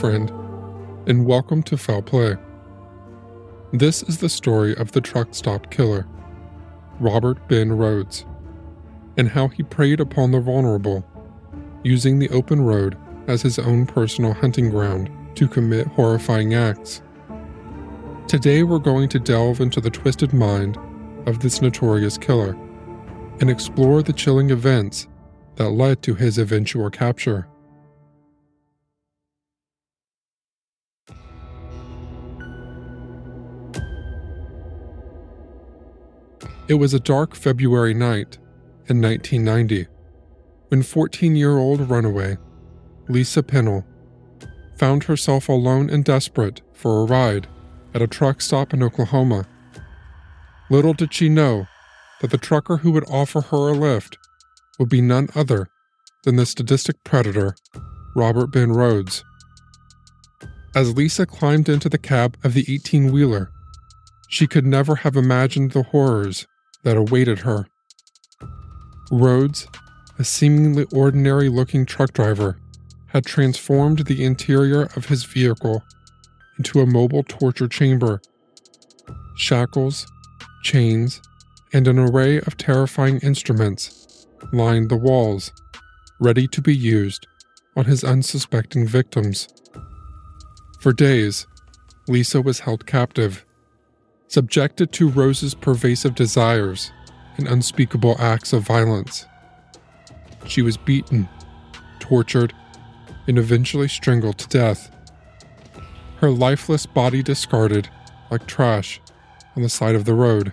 Friend, and welcome to Foul Play. This is the story of the truck stop killer, Robert Ben Rhoades, and how he preyed upon the vulnerable, using the open road as his own personal hunting ground to commit horrifying acts. Today, we're going to delve into the twisted mind of this notorious killer and explore the chilling events that led to his eventual capture. It was a dark February night in 1990 when 14 year old runaway Lisa Pennell found herself alone and desperate for a ride at a truck stop in Oklahoma. Little did she know that the trucker who would offer her a lift would be none other than the sadistic predator, Robert Ben Rhoades. As Lisa climbed into the cab of the 18 wheeler, she could never have imagined the horrors that awaited her. Rhoades, a seemingly ordinary looking truck driver, had transformed the interior of his vehicle into a mobile torture chamber. Shackles, chains, and an array of terrifying instruments lined the walls, ready to be used on his unsuspecting victims. For days, Lisa was held captive subjected to Rhoades's pervasive desires and unspeakable acts of violence. She was beaten, tortured, and eventually strangled to death. Her lifeless body discarded like trash on the side of the road.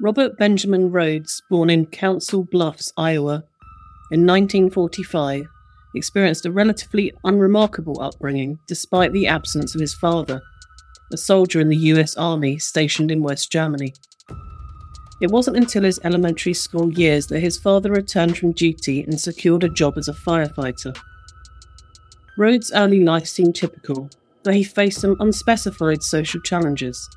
Robert Benjamin Rhoades, born in Council Bluffs, Iowa, in 1945, experienced a relatively unremarkable upbringing despite the absence of his father, a soldier in the US Army stationed in West Germany. It wasn't until his elementary school years that his father returned from duty and secured a job as a firefighter. Rhoades' early life seemed typical, though he faced some unspecified social challenges.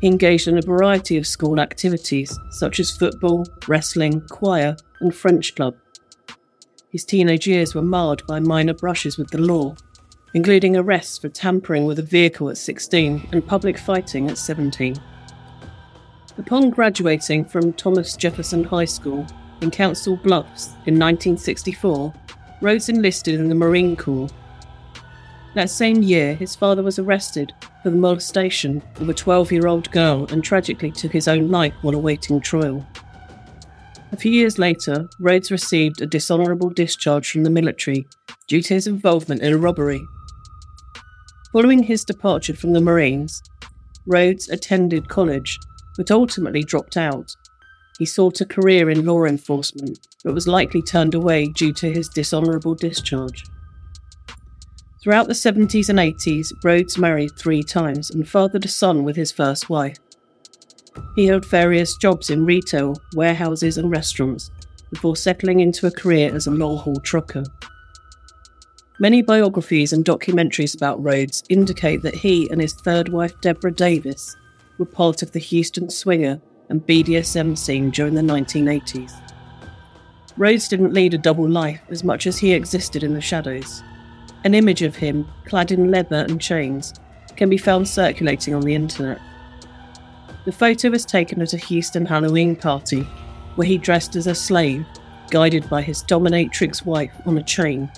He engaged in a variety of school activities, such as football, wrestling, choir, and French club, his teenage years were marred by minor brushes with the law, including arrests for tampering with a vehicle at 16 and public fighting at 17. Upon graduating from Thomas Jefferson High School in Council Bluffs in 1964, Rhoades enlisted in the Marine Corps. That same year, his father was arrested for the molestation of a 12 year old girl and tragically took his own life while awaiting trial. A few years later, Rhoades received a dishonourable discharge from the military due to his involvement in a robbery. Following his departure from the Marines, Rhoades attended college but ultimately dropped out. He sought a career in law enforcement but was likely turned away due to his dishonourable discharge. Throughout the 70s and 80s, Rhoades married three times and fathered a son with his first wife. He held various jobs in retail, warehouses, and restaurants before settling into a career as a long haul trucker. Many biographies and documentaries about Rhoades indicate that he and his third wife, Deborah Davis, were part of the Houston swinger and BDSM scene during the 1980s. Rhoades didn't lead a double life as much as he existed in the shadows. An image of him, clad in leather and chains, can be found circulating on the internet. The photo was taken at a Houston Halloween party, where he dressed as a slave, guided by his dominatrix wife on a chain.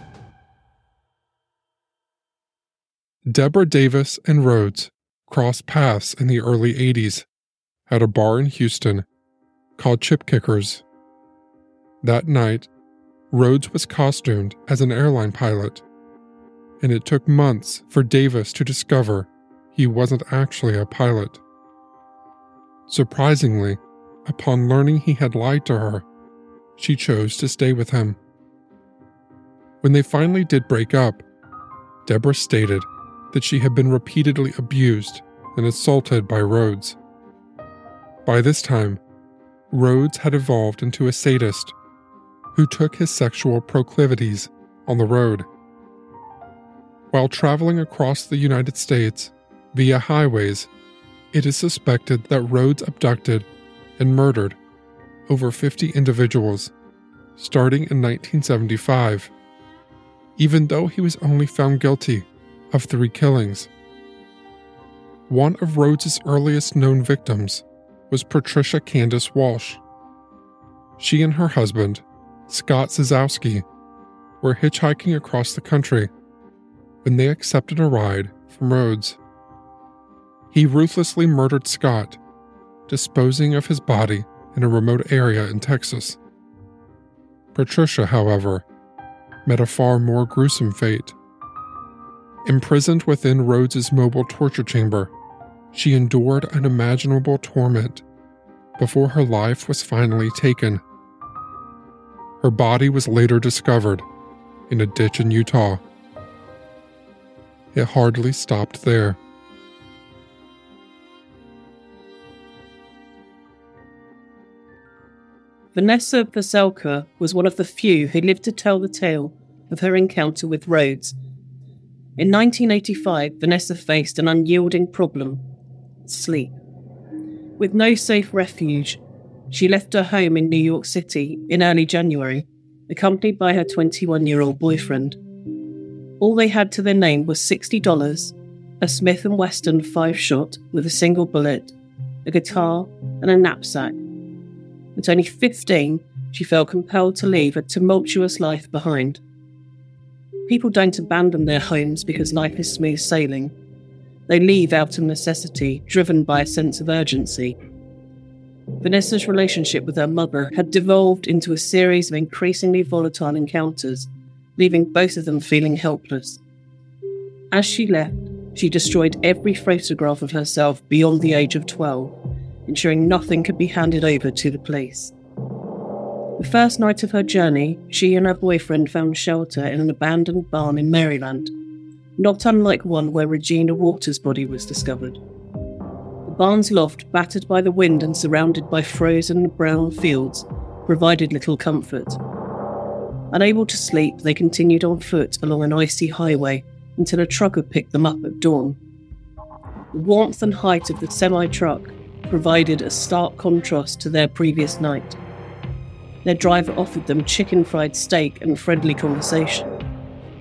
Deborah Davis and Rhoades crossed paths in the early 80s at a bar in Houston called Chip Kickers. That night, Rhoades was costumed as an airline pilot, and it took months for Davis to discover he wasn't actually a pilot. Surprisingly, upon learning he had lied to her, she chose to stay with him. When they finally did break up, Deborah stated that she had been repeatedly abused and assaulted by Rhoades. By this time, Rhoades had evolved into a sadist who took his sexual proclivities on the road. While traveling across the United States via highways it is suspected that Rhoades abducted and murdered over 50 individuals, starting in 1975, even though he was only found guilty of three killings. One of Rhoades's earliest known victims was Patricia Candace Walsh. She and her husband, Scott Zyskowski, were hitchhiking across the country when they accepted a ride from Rhoades. He ruthlessly murdered Scott, disposing of his body in a remote area in Texas. Patricia, however, met a far more gruesome fate. Imprisoned within Rhoades's mobile torture chamber, she endured unimaginable torment before her life was finally taken. Her body was later discovered in a ditch in Utah. It hardly stopped there. Vanessa Veselka was one of the few who lived to tell the tale of her encounter with Rhoades. In 1985, Vanessa faced an unyielding problem sleep. With no safe refuge, she left her home in New York City in early January, accompanied by her 21 year old boyfriend. All they had to their name was $60, a Smith & Wesson 5 shot with a single bullet, a guitar, and a knapsack. At only 15, she felt compelled to leave a tumultuous life behind. People don't abandon their homes because life is smooth sailing. They leave out of necessity, driven by a sense of urgency. Vanessa's relationship with her mother had devolved into a series of increasingly volatile encounters, leaving both of them feeling helpless. As she left, she destroyed every photograph of herself beyond the age of 12, ensuring nothing could be handed over to the police. The first night of her journey, she and her boyfriend found shelter in an abandoned barn in Maryland, not unlike one where Regina Walters' body was discovered. The barn's loft, battered by the wind and surrounded by frozen brown fields, provided little comfort. Unable to sleep, they continued on foot along an icy highway until a trucker picked them up at dawn. The warmth and height of the semi truck provided a stark contrast to their previous night. Their driver offered them chicken fried steak and friendly conversation.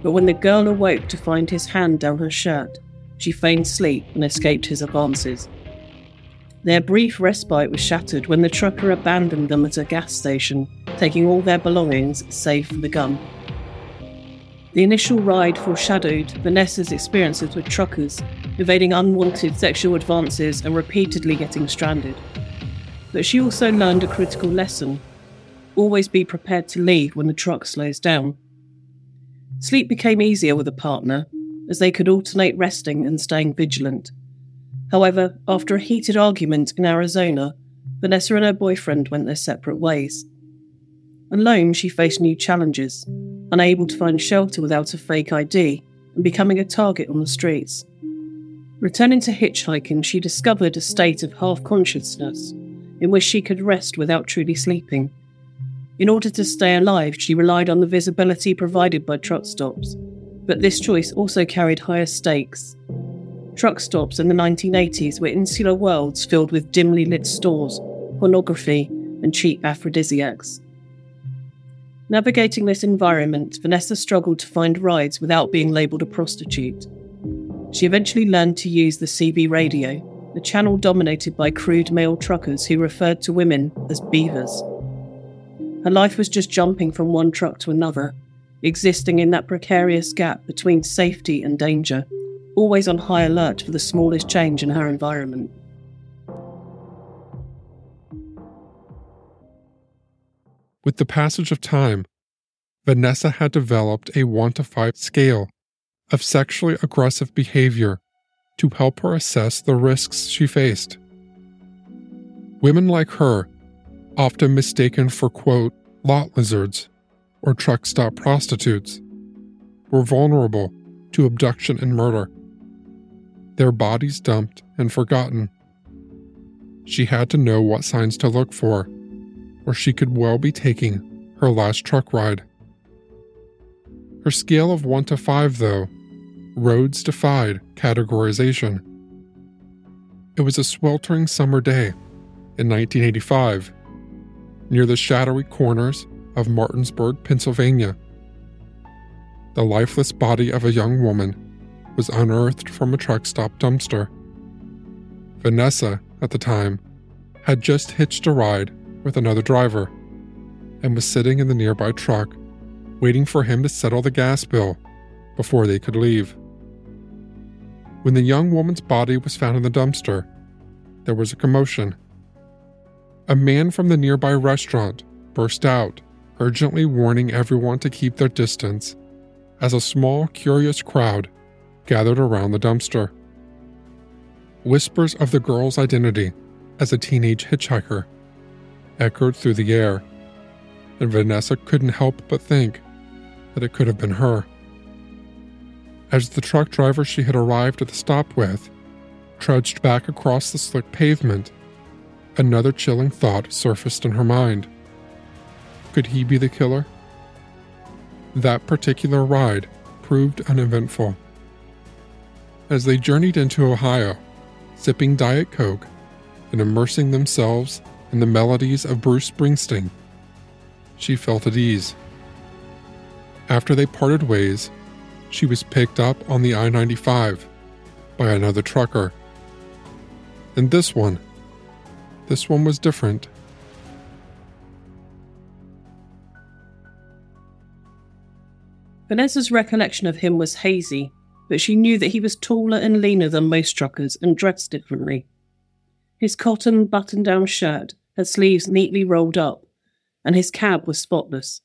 But when the girl awoke to find his hand down her shirt, she feigned sleep and escaped his advances. Their brief respite was shattered when the trucker abandoned them at a gas station, taking all their belongings save for the gun. The initial ride foreshadowed Vanessa's experiences with truckers, evading unwanted sexual advances and repeatedly getting stranded. But she also learned a critical lesson always be prepared to leave when the truck slows down. Sleep became easier with a partner, as they could alternate resting and staying vigilant. However, after a heated argument in Arizona, Vanessa and her boyfriend went their separate ways. Alone, she faced new challenges, unable to find shelter without a fake ID and becoming a target on the streets. Returning to hitchhiking, she discovered a state of half consciousness in which she could rest without truly sleeping. In order to stay alive, she relied on the visibility provided by truck stops, but this choice also carried higher stakes. Truck stops in the 1980s were insular worlds filled with dimly lit stores, pornography, and cheap aphrodisiacs. Navigating this environment, Vanessa struggled to find rides without being labelled a prostitute. She eventually learned to use the CB radio, a channel dominated by crude male truckers who referred to women as beavers. Her life was just jumping from one truck to another, existing in that precarious gap between safety and danger, always on high alert for the smallest change in her environment. With the passage of time, Vanessa had developed a 1 to 5 scale of sexually aggressive behavior to help her assess the risks she faced. Women like her often mistaken for, quote, lot lizards or truck stop prostitutes, were vulnerable to abduction and murder. Their bodies dumped and forgotten. She had to know what signs to look for, or she could well be taking her last truck ride. Her scale of 1 to 5, though, Rhoades defied categorization. It was a sweltering summer day in 1985 near the shadowy corners of Martinsburg, Pennsylvania. The lifeless body of a young woman was unearthed from a truck stop dumpster. Vanessa, at the time, had just hitched a ride with another driver and was sitting in the nearby truck, waiting for him to settle the gas bill before they could leave. When the young woman's body was found in the dumpster, there was a commotion. A man from the nearby restaurant burst out, urgently warning everyone to keep their distance, as a small, curious crowd gathered around the dumpster. Whispers of the girl's identity as a teenage hitchhiker echoed through the air, and Vanessa couldn't help but think that it could have been her. As the truck driver she had arrived at the stop with trudged back across the slick pavement, another chilling thought surfaced in her mind. Could he be the killer? That particular ride proved uneventful. As they journeyed into Ohio, sipping Diet Coke and immersing themselves in the melodies of Bruce Springsteen, she felt at ease. After they parted ways, she was picked up on the I 95 by another trucker. And this one, this one was different. Vanessa's recollection of him was hazy, but she knew that he was taller and leaner than most truckers and dressed differently. His cotton button down shirt had sleeves neatly rolled up, and his cab was spotless.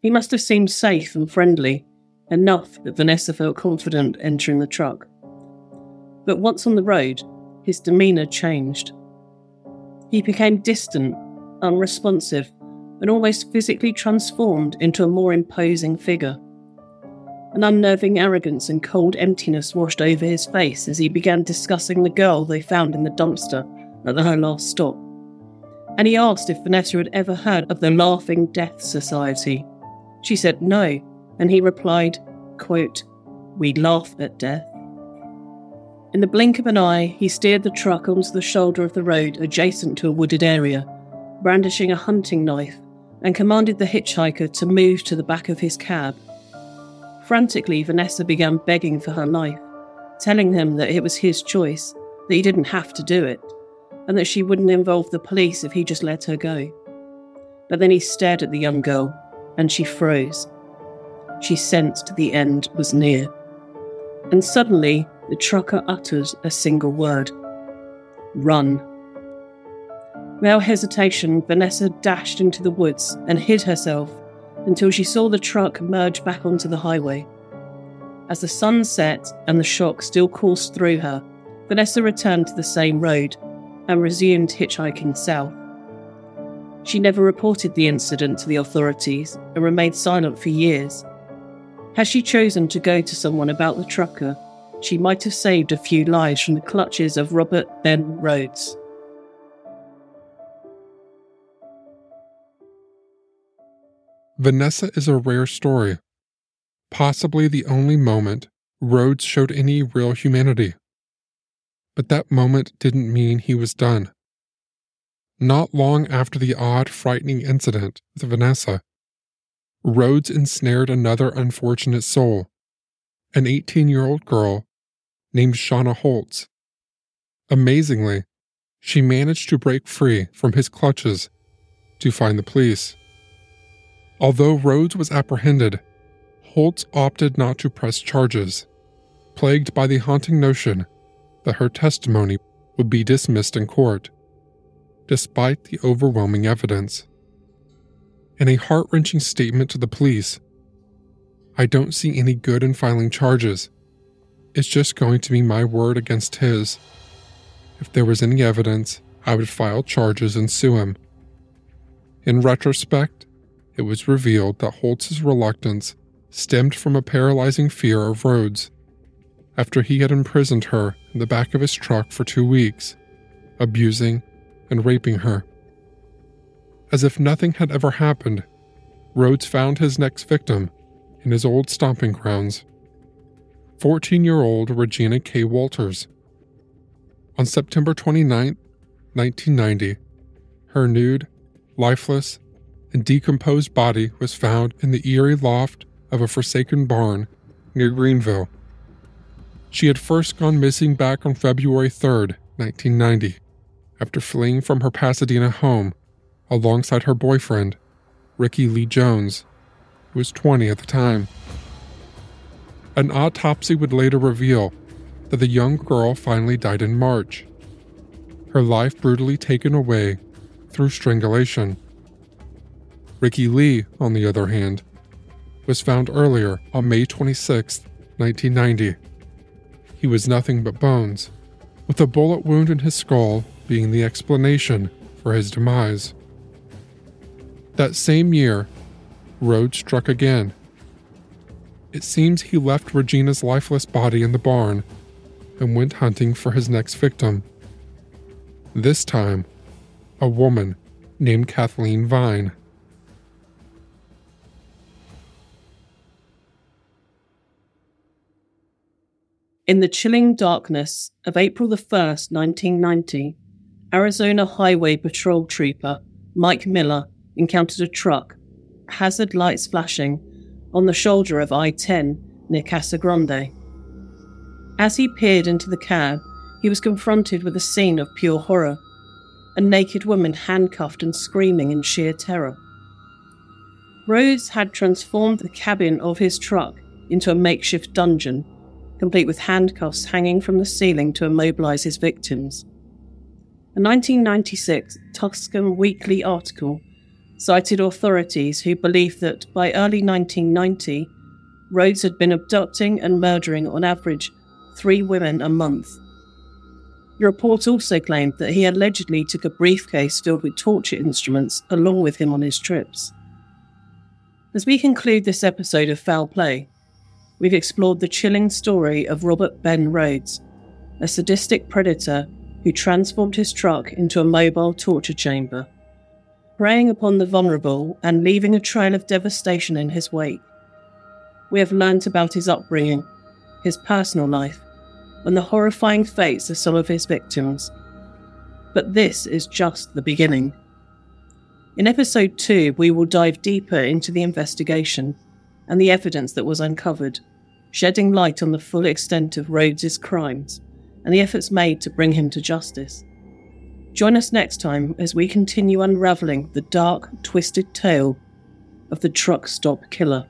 He must have seemed safe and friendly, enough that Vanessa felt confident entering the truck. But once on the road, his demeanour changed. He became distant, unresponsive, and almost physically transformed into a more imposing figure. An unnerving arrogance and cold emptiness washed over his face as he began discussing the girl they found in the dumpster at her last stop. And he asked if Vanessa had ever heard of the Laughing Death Society. She said no, and he replied, quote, We laugh at death. In the blink of an eye, he steered the truck onto the shoulder of the road adjacent to a wooded area, brandishing a hunting knife, and commanded the hitchhiker to move to the back of his cab. Frantically, Vanessa began begging for her life, telling him that it was his choice, that he didn't have to do it, and that she wouldn't involve the police if he just let her go. But then he stared at the young girl, and she froze, she sensed the end was near. And suddenly, the trucker uttered a single word Run. Without hesitation, Vanessa dashed into the woods and hid herself until she saw the truck merge back onto the highway. As the sun set and the shock still coursed through her, Vanessa returned to the same road and resumed hitchhiking south. She never reported the incident to the authorities and remained silent for years, had she chosen to go to someone about the trucker, she might have saved a few lives from the clutches of Robert Ben Rhoades. Vanessa is a rare story, possibly the only moment Rhoades showed any real humanity. But that moment didn't mean he was done. Not long after the odd, frightening incident with Vanessa, Rhoades ensnared another unfortunate soul, an 18 year old girl named Shana Holts. Amazingly, she managed to break free from his clutches to find the police. Although Rhoades was apprehended, Holts opted not to press charges, plagued by the haunting notion that her testimony would be dismissed in court, despite the overwhelming evidence in a heart wrenching statement to the police. I don't see any good in filing charges. It's just going to be my word against his. If there was any evidence, I would file charges and sue him. In retrospect, it was revealed that Holts's reluctance stemmed from a paralyzing fear of Rhoades after he had imprisoned her in the back of his truck for two weeks, abusing and raping her. As if nothing had ever happened, Rhoades found his next victim in his old stomping grounds 14 year old Regina Kay Walters. On September 29, 1990, her nude, lifeless, and decomposed body was found in the eerie loft of a forsaken barn near Greenville. She had first gone missing back on February 3, 1990, after fleeing from her Pasadena home alongside her boyfriend, Ricky Lee Jones, who was 20 at the time. An autopsy would later reveal that the young girl finally died in March, her life brutally taken away through strangulation. Ricky Lee, on the other hand, was found earlier on May 26, 1990. He was nothing but bones, with a bullet wound in his skull being the explanation for his demise. That same year, Rhoades struck again. It seems he left Regina's lifeless body in the barn and went hunting for his next victim. This time, a woman named Kathleen Vine. In the chilling darkness of April the 1st, 1990, Arizona Highway Patrol Trooper Mike Miller encountered a truck, hazard lights flashing, on the shoulder of I 10 near Casa Grande. As he peered into the cab, he was confronted with a scene of pure horror a naked woman handcuffed and screaming in sheer terror. Rhoades had transformed the cabin of his truck into a makeshift dungeon complete with handcuffs hanging from the ceiling to immobilize his victims. A 1996 Tucson Weekly article cited authorities who believed that by early 1990, Rhoades had been abducting and murdering on average three women a month. The report also claimed that he allegedly took a briefcase filled with torture instruments along with him on his trips. As we conclude this episode of Foul Play, we've explored the chilling story of Robert Ben Rhoades, a sadistic predator who transformed his truck into a mobile torture chamber, preying upon the vulnerable and leaving a trail of devastation in his wake. We have learnt about his upbringing, his personal life, and the horrifying fates of some of his victims. But this is just the beginning. In episode 2, we will dive deeper into the investigation and the evidence that was uncovered shedding light on the full extent of Rhoades's crimes and the efforts made to bring him to justice. Join us next time as we continue unraveling the dark, twisted tale of the truck stop killer.